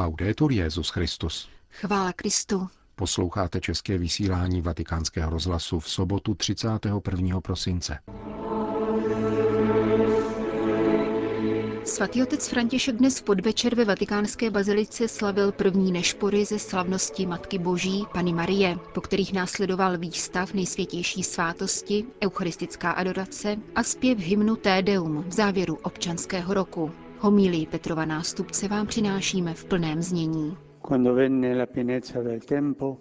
Laudetur Jezus Christus. Chvála Kristu. Posloucháte české vysílání Vatikánského rozhlasu v sobotu 31. prosince. Svatý otec František dnes v podvečer ve vatikánské bazilice slavil první nešpory ze slavnosti Matky Boží, Pany Marie, po kterých následoval výstav nejsvětější svátosti, eucharistická adorace a zpěv hymnu Tédeum v závěru občanského roku. Homílii Petrova nástupce vám přinášíme v plném znění. Quando venne la pienezza del tempo,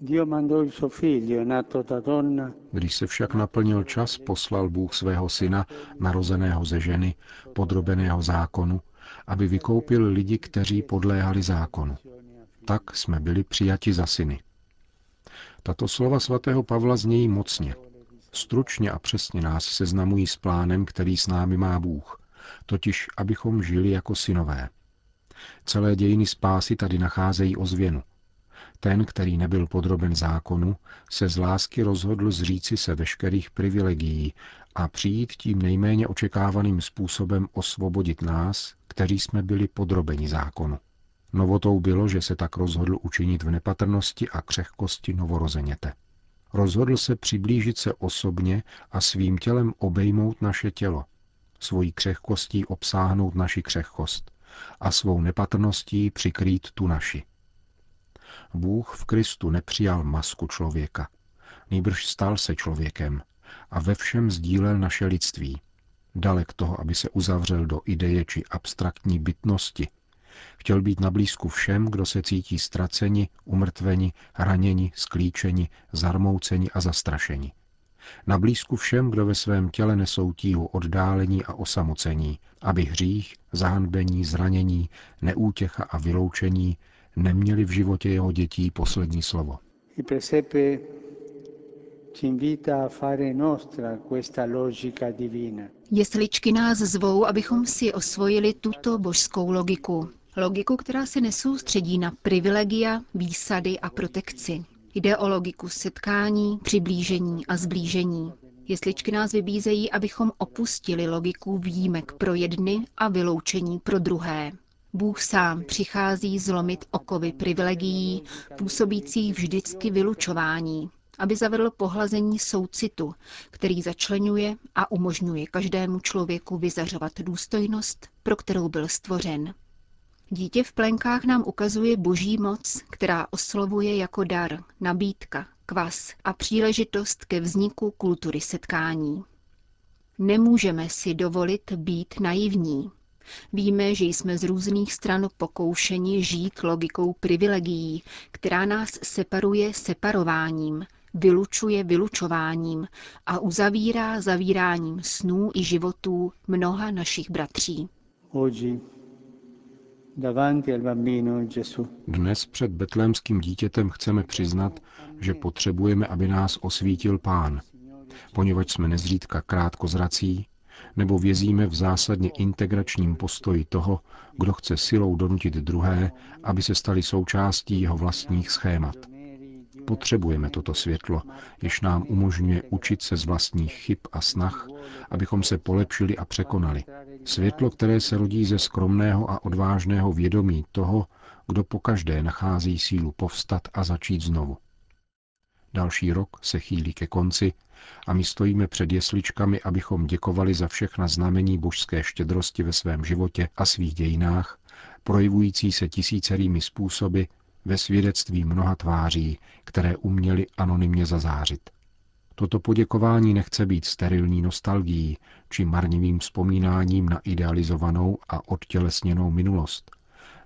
Dio mandò il suo figlio, nato da donna, Když se však naplnil čas, poslal Bůh svého syna, narozeného ze ženy, podrobeného zákonu, aby vykoupil lidi, kteří podléhali zákonu. Tak jsme byli přijati za syny. Tato slova svatého Pavla znějí mocně. Stručně a přesně nás seznamují s plánem, který s námi má Bůh, totiž abychom žili jako synové. Celé dějiny spásy tady nacházejí ozvěnu. Ten, který nebyl podroben zákonu, se z lásky rozhodl zříci se veškerých privilegií a přijít tím nejméně očekávaným způsobem osvobodit nás, kteří jsme byli podrobeni zákonu. Novotou bylo, že se tak rozhodl učinit v nepatrnosti a křehkosti novorozeněte. Rozhodl se přiblížit se osobně a svým tělem obejmout naše tělo, svojí křehkostí obsáhnout naši křehkost a svou nepatrností přikrýt tu naši. Bůh v Kristu nepřijal masku člověka, nýbrž stal se člověkem a ve všem sdílel naše lidství. Dalek toho, aby se uzavřel do ideje či abstraktní bytnosti, chtěl být na blízku všem, kdo se cítí ztraceni, umrtveni, raněni, sklíčeni, zarmouceni a zastrašeni. Na blízku všem, kdo ve svém těle nesou tíhu oddálení a osamocení, aby hřích, zahanbení, zranění, neútěcha a vyloučení neměli v životě jeho dětí poslední slovo. il presepe ci invita a fare nostra questa logica divina. Jesličky nás zvou, abychom si osvojili tuto božskou logiku. Logiku, která se nesoustředí na privilegia, výsady a protekci. Jde o logiku setkání, přiblížení a zblížení. Jesličky nás vybízejí, abychom opustili logiku výjimek pro jedny a vyloučení pro druhé. Bůh sám přichází zlomit okovy privilegií, působících vždycky vylučování, aby zavedl pohlazení soucitu, který začlenuje a umožňuje každému člověku vyzařovat důstojnost, pro kterou byl stvořen. Dítě v plenkách nám ukazuje boží moc, která oslovuje jako dar, nabídka, kvas a příležitost ke vzniku kultury setkání. Nemůžeme si dovolit být naivní. Víme, že jsme z různých stran pokoušeni žít logikou privilegií, která nás separuje separováním, vylučuje vylučováním a uzavírá zavíráním snů i životů mnoha našich bratří. Dnes před betlémským dítětem chceme přiznat, že potřebujeme, aby nás osvítil Pán, poněvadž jsme nezřídka krátkozrací, nebo vězíme v zásadně integračním postoji toho, kdo chce silou donutit druhé, aby se stali součástí jeho vlastních schémat. Potřebujeme toto světlo, jež nám umožňuje učit se z vlastních chyb a snah, abychom se polepšili a překonali. Světlo, které se rodí ze skromného a odvážného vědomí toho, kdo pokaždé nachází sílu povstat a začít znovu. Další rok se chýlí ke konci a my stojíme před jesličkami, abychom děkovali za všechna znamení božské štědrosti ve svém životě a svých dějinách, projevující se tisícerými způsoby ve svědectví mnoha tváří, které uměli anonymně zazářit. Toto poděkování nechce být sterilní nostalgií či marnivým vzpomínáním na idealizovanou a odtělesněnou minulost,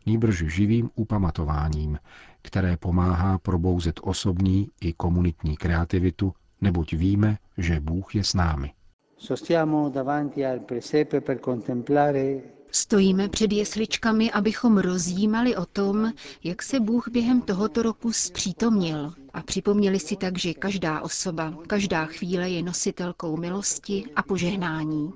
nýbrž živým upamatováním, které pomáhá probouzet osobní i komunitní kreativitu, neboť víme, že Bůh je s námi. sostiamo davanti al presepe per contemplare Stojíme před jesličkami, abychom rozjímali o tom, jak se Bůh během tohoto roku zpřítomnil a připomněli si tak, že každá osoba, každá chvíle je nositelkou milosti a požehnání.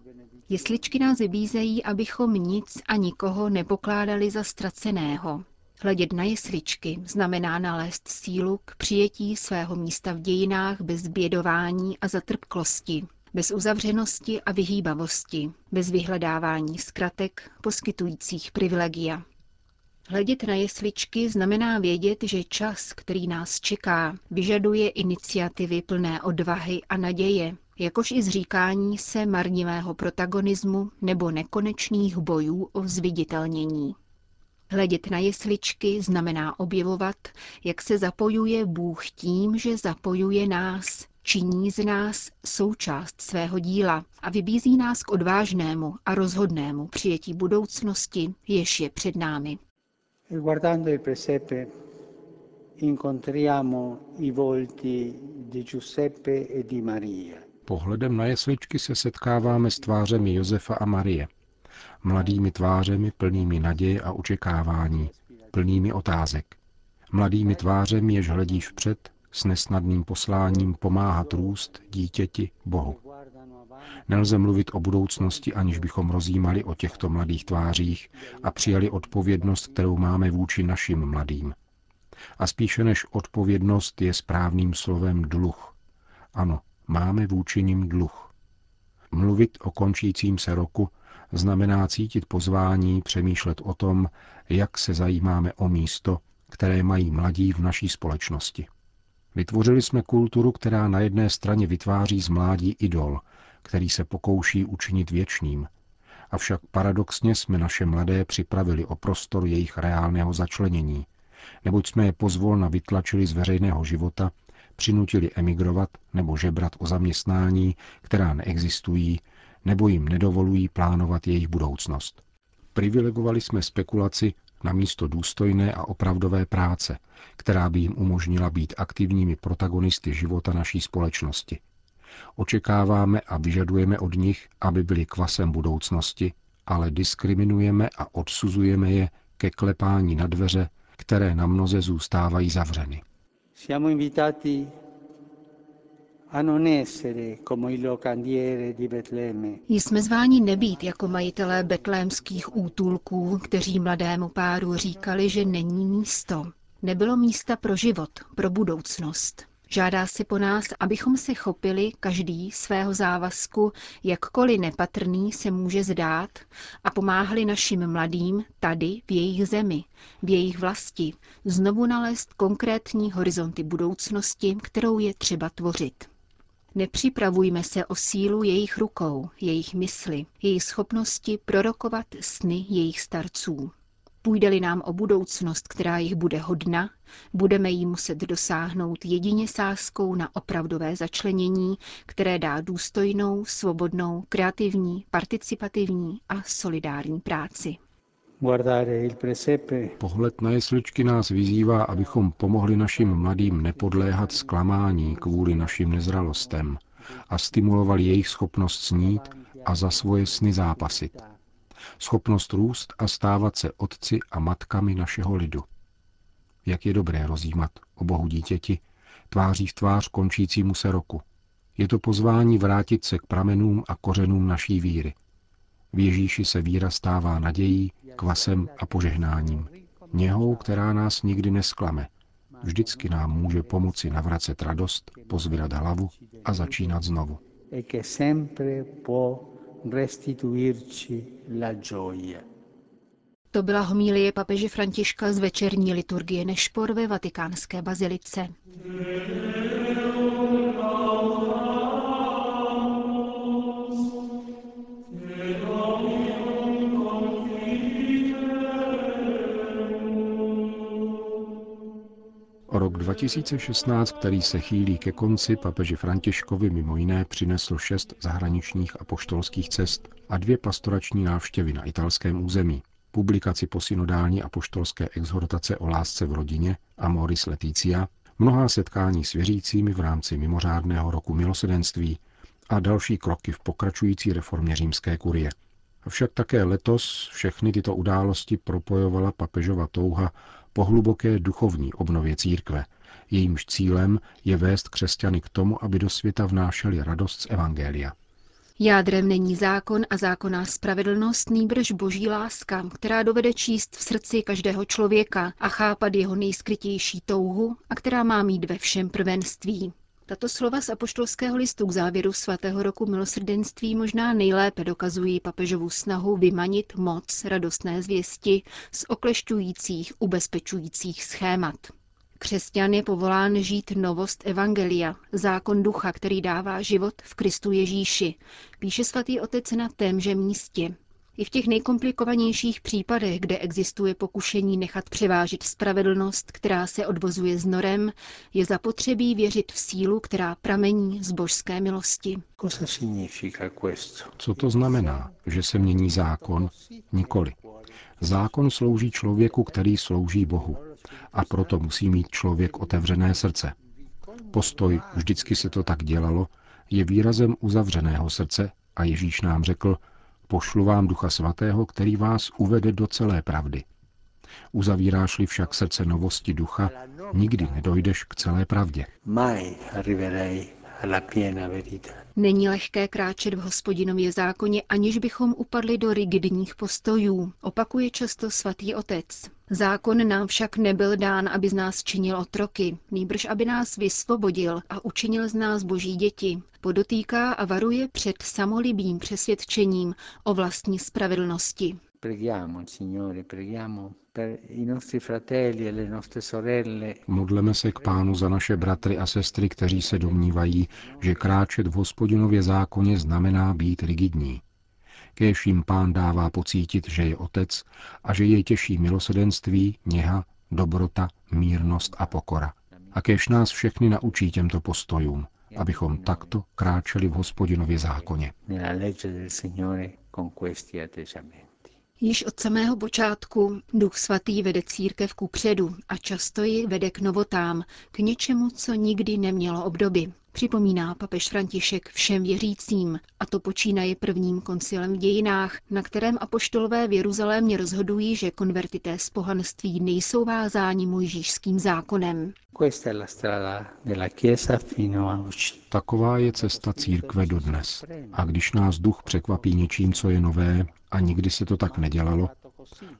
Jesličky nás vybízejí, abychom nic a nikoho nepokládali za ztraceného. Hledět na jesličky znamená nalézt sílu k přijetí svého místa v dějinách bez bědování a zatrpklosti, bez uzavřenosti a vyhýbavosti, bez vyhledávání zkratek poskytujících privilegia. Hledět na jesličky znamená vědět, že čas, který nás čeká, vyžaduje iniciativy plné odvahy a naděje, jakož i zříkání se marnivého protagonismu nebo nekonečných bojů o zviditelnění. Hledět na jesličky znamená objevovat, jak se zapojuje Bůh tím, že zapojuje nás, činí z nás součást svého díla a vybízí nás k odvážnému a rozhodnému přijetí budoucnosti, jež je před námi. Guardando il presepe incontriamo i volti di Giuseppe e di Maria. Pohledem na jesličky se setkáváme s tvářemi Josefa a Marie. Mladými tvářemi plnými naděje a očekávání, plnými otázek. Mladými tvářemi, jež hledí vpřed, s nesnadným posláním pomáhat růst dítěti Bohu. Nelze mluvit o budoucnosti, aniž bychom rozjímali o těchto mladých tvářích a přijali odpovědnost, kterou máme vůči našim mladým. A spíše než odpovědnost je správným slovem dluh. Ano, máme vůči nim dluh. Mluvit o končícím se roku znamená cítit pozvání přemýšlet o tom, jak se zajímáme o místo, které mají mladí v naší společnosti. Vytvořili jsme kulturu, která na jedné straně vytváří z mládí idol, který se pokouší učinit věčným. Avšak paradoxně jsme naše mladé připravili o prostor jejich reálného začlenění, neboť jsme je pozvolna vytlačili z veřejného života, přinutili emigrovat nebo žebrat o zaměstnání, která neexistují, nebo jim nedovolují plánovat jejich budoucnost. Privilegovali jsme spekulaci na místo důstojné a opravdové práce, která by jim umožnila být aktivními protagonisty života naší společnosti. Očekáváme a vyžadujeme od nich, aby byli kvasem budoucnosti, ale diskriminujeme a odsuzujeme je ke klepání na dveře, které na mnoze zůstávají zavřeny. Siamo invitati Jsme zváni nebýt jako majitelé betlémských útulků, kteří mladému páru říkali, že není místo. Nebylo místa pro život, pro budoucnost. Žádá si po nás, abychom se chopili každý svého závazku, jakkoliv nepatrný se může zdát, a pomáhali našim mladým tady v jejich zemi, v jejich vlasti, znovu nalézt konkrétní horizonty budoucnosti, kterou je třeba tvořit. Nepřipravujme se o sílu jejich rukou, jejich mysli, jejich schopnosti prorokovat sny jejich starců. Půjde-li nám o budoucnost, která jich bude hodna, budeme jí muset dosáhnout jedině sázkou na opravdové začlenění, které dá důstojnou, svobodnou, kreativní, participativní a solidární práci. Pohled na jesličky nás vyzývá, abychom pomohli našim mladým nepodléhat zklamání kvůli našim nezralostem a stimulovali jejich schopnost snít a za svoje sny zápasit. Schopnost růst a stávat se otci a matkami našeho lidu. Jak je dobré rozjímat o Bohu dítěti, tváří v tvář končícímu se roku. Je to pozvání vrátit se k pramenům a kořenům naší víry. V Ježíši se víra stává nadějí, kvasem a požehnáním. Něhou, která nás nikdy nesklame. Vždycky nám může pomoci navracet radost, pozvírat hlavu a začínat znovu. e. To byla homílie papeže Františka z večerní liturgie Nešpor ve vatikánské bazilice. 2016, který se chýlí ke konci, papeži Františkovi mimo jiné přinesl šest zahraničních a poštolských cest a dvě pastorační návštěvy na italském území, publikaci posynodální a poštolské exhortace o lásce v rodině Amoris Leticia, mnohá setkání s věřícími v rámci mimořádného roku milosedenství a další kroky v pokračující reformě římské kurie. Avšak také letos všechny tyto události propojovala papežova touha po hluboké duchovní obnově církve. Jejímž cílem je vést křesťany k tomu, aby do světa vnášeli radost z Evangelia. Jádrem není zákon a zákonná spravedlnost, nýbrž boží láska, která dovede číst v srdci každého člověka a chápat jeho nejskrytější touhu a která má mít ve všem prvenství. Tato slova z apoštolského listu k závěru svatého roku milosrdenství možná nejlépe dokazují papežovu snahu vymanit moc radostné zvěsti z oklešťujících, ubezpečujících schémat. Křesťan je povolán žít novost Evangelia, zákon ducha, který dává život v Kristu Ježíši, píše svatý otec na témže místě. I v těch nejkomplikovanějších případech, kde existuje pokušení nechat převážit spravedlnost, která se odvozuje z norem, je zapotřebí věřit v sílu, která pramení z božské milosti. Co to znamená, že se mění zákon? Nikoli. Zákon slouží člověku, který slouží Bohu. A proto musí mít člověk otevřené srdce. Postoj, vždycky se to tak dělalo, je výrazem uzavřeného srdce a Ježíš nám řekl, Pošlu vám Ducha Svatého, který vás uvede do celé pravdy. Uzavíráš-li však srdce novosti ducha, nikdy nedojdeš k celé pravdě. Není lehké kráčet v hospodinově zákoně, aniž bychom upadli do rigidních postojů, opakuje často svatý otec. Zákon nám však nebyl dán, aby z nás činil otroky, nýbrž aby nás vysvobodil a učinil z nás boží děti. Podotýká a varuje před samolibým přesvědčením o vlastní spravedlnosti. Modleme se k pánu za naše bratry a sestry, kteří se domnívají, že kráčet v hospodinově zákoně znamená být rigidní. Kéž jim pán dává pocítit, že je otec a že jej těší milosedenství, něha, dobrota, mírnost a pokora. A kéž nás všechny naučí těmto postojům, abychom takto kráčeli v hospodinově zákoně. Již od samého počátku Duch Svatý vede církev ku předu a často ji vede k novotám, k něčemu, co nikdy nemělo obdoby. Připomíná papež František všem věřícím, a to počínaje prvním koncilem v dějinách, na kterém apoštolové v Jeruzalémě rozhodují, že konvertité z pohanství nejsou vázáni mojžíšským zákonem. Taková je cesta církve dodnes. A když nás duch překvapí něčím, co je nové, a nikdy se to tak nedělalo,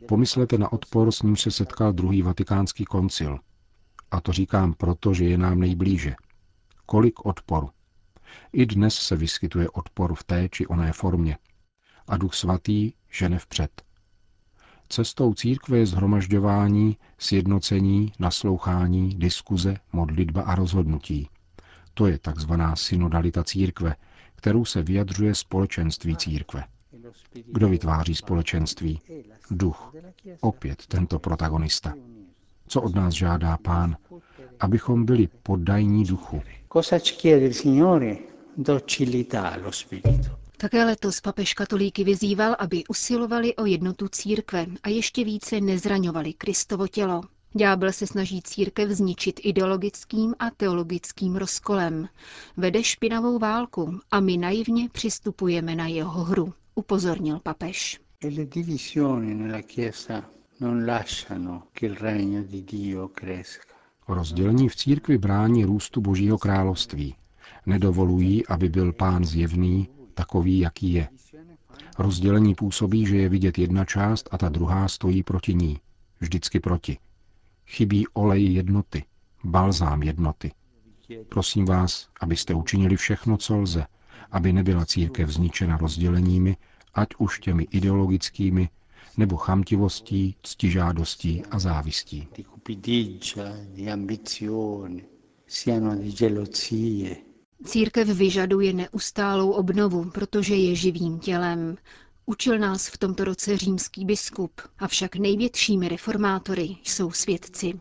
pomyslete na odpor, s ním se setkal druhý vatikánský koncil. A to říkám proto, že je nám nejblíže – kolik odporu. I dnes se vyskytuje odpor v té či oné formě. A Duch Svatý žene vpřed. Cestou církve je zhromažďování, sjednocení, naslouchání, diskuze, modlitba a rozhodnutí. To je takzvaná synodalita církve, kterou se vyjadřuje společenství církve. Kdo vytváří společenství? Duch. Opět tento protagonista. Co od nás žádá pán? Abychom byli poddajní duchu. Také letos papež katolíky vyzýval, aby usilovali o jednotu církve a ještě více nezraňovali Kristovo tělo. Ďábel se snaží církev zničit ideologickým a teologickým rozkolem. Vede špinavou válku a my naivně přistupujeme na jeho hru, upozornil papež. E non lasciano che il regno di Dio cresca. Rozdělení v církvi brání růstu Božího království. Nedovolují, aby byl pán zjevný, takový, jaký je. Rozdělení působí, že je vidět jedna část a ta druhá stojí proti ní. Vždycky proti. Chybí olej jednoty, balzám jednoty. Prosím vás, abyste učinili všechno, co lze, aby nebyla církev zničena rozděleními, ať už těmi ideologickými nebo chamtivostí, ctižádostí a závistí. Církev vyžaduje neustálou obnovu, protože je živým tělem. Učil nás v tomto roce římský biskup, avšak největšími reformátory jsou svědci.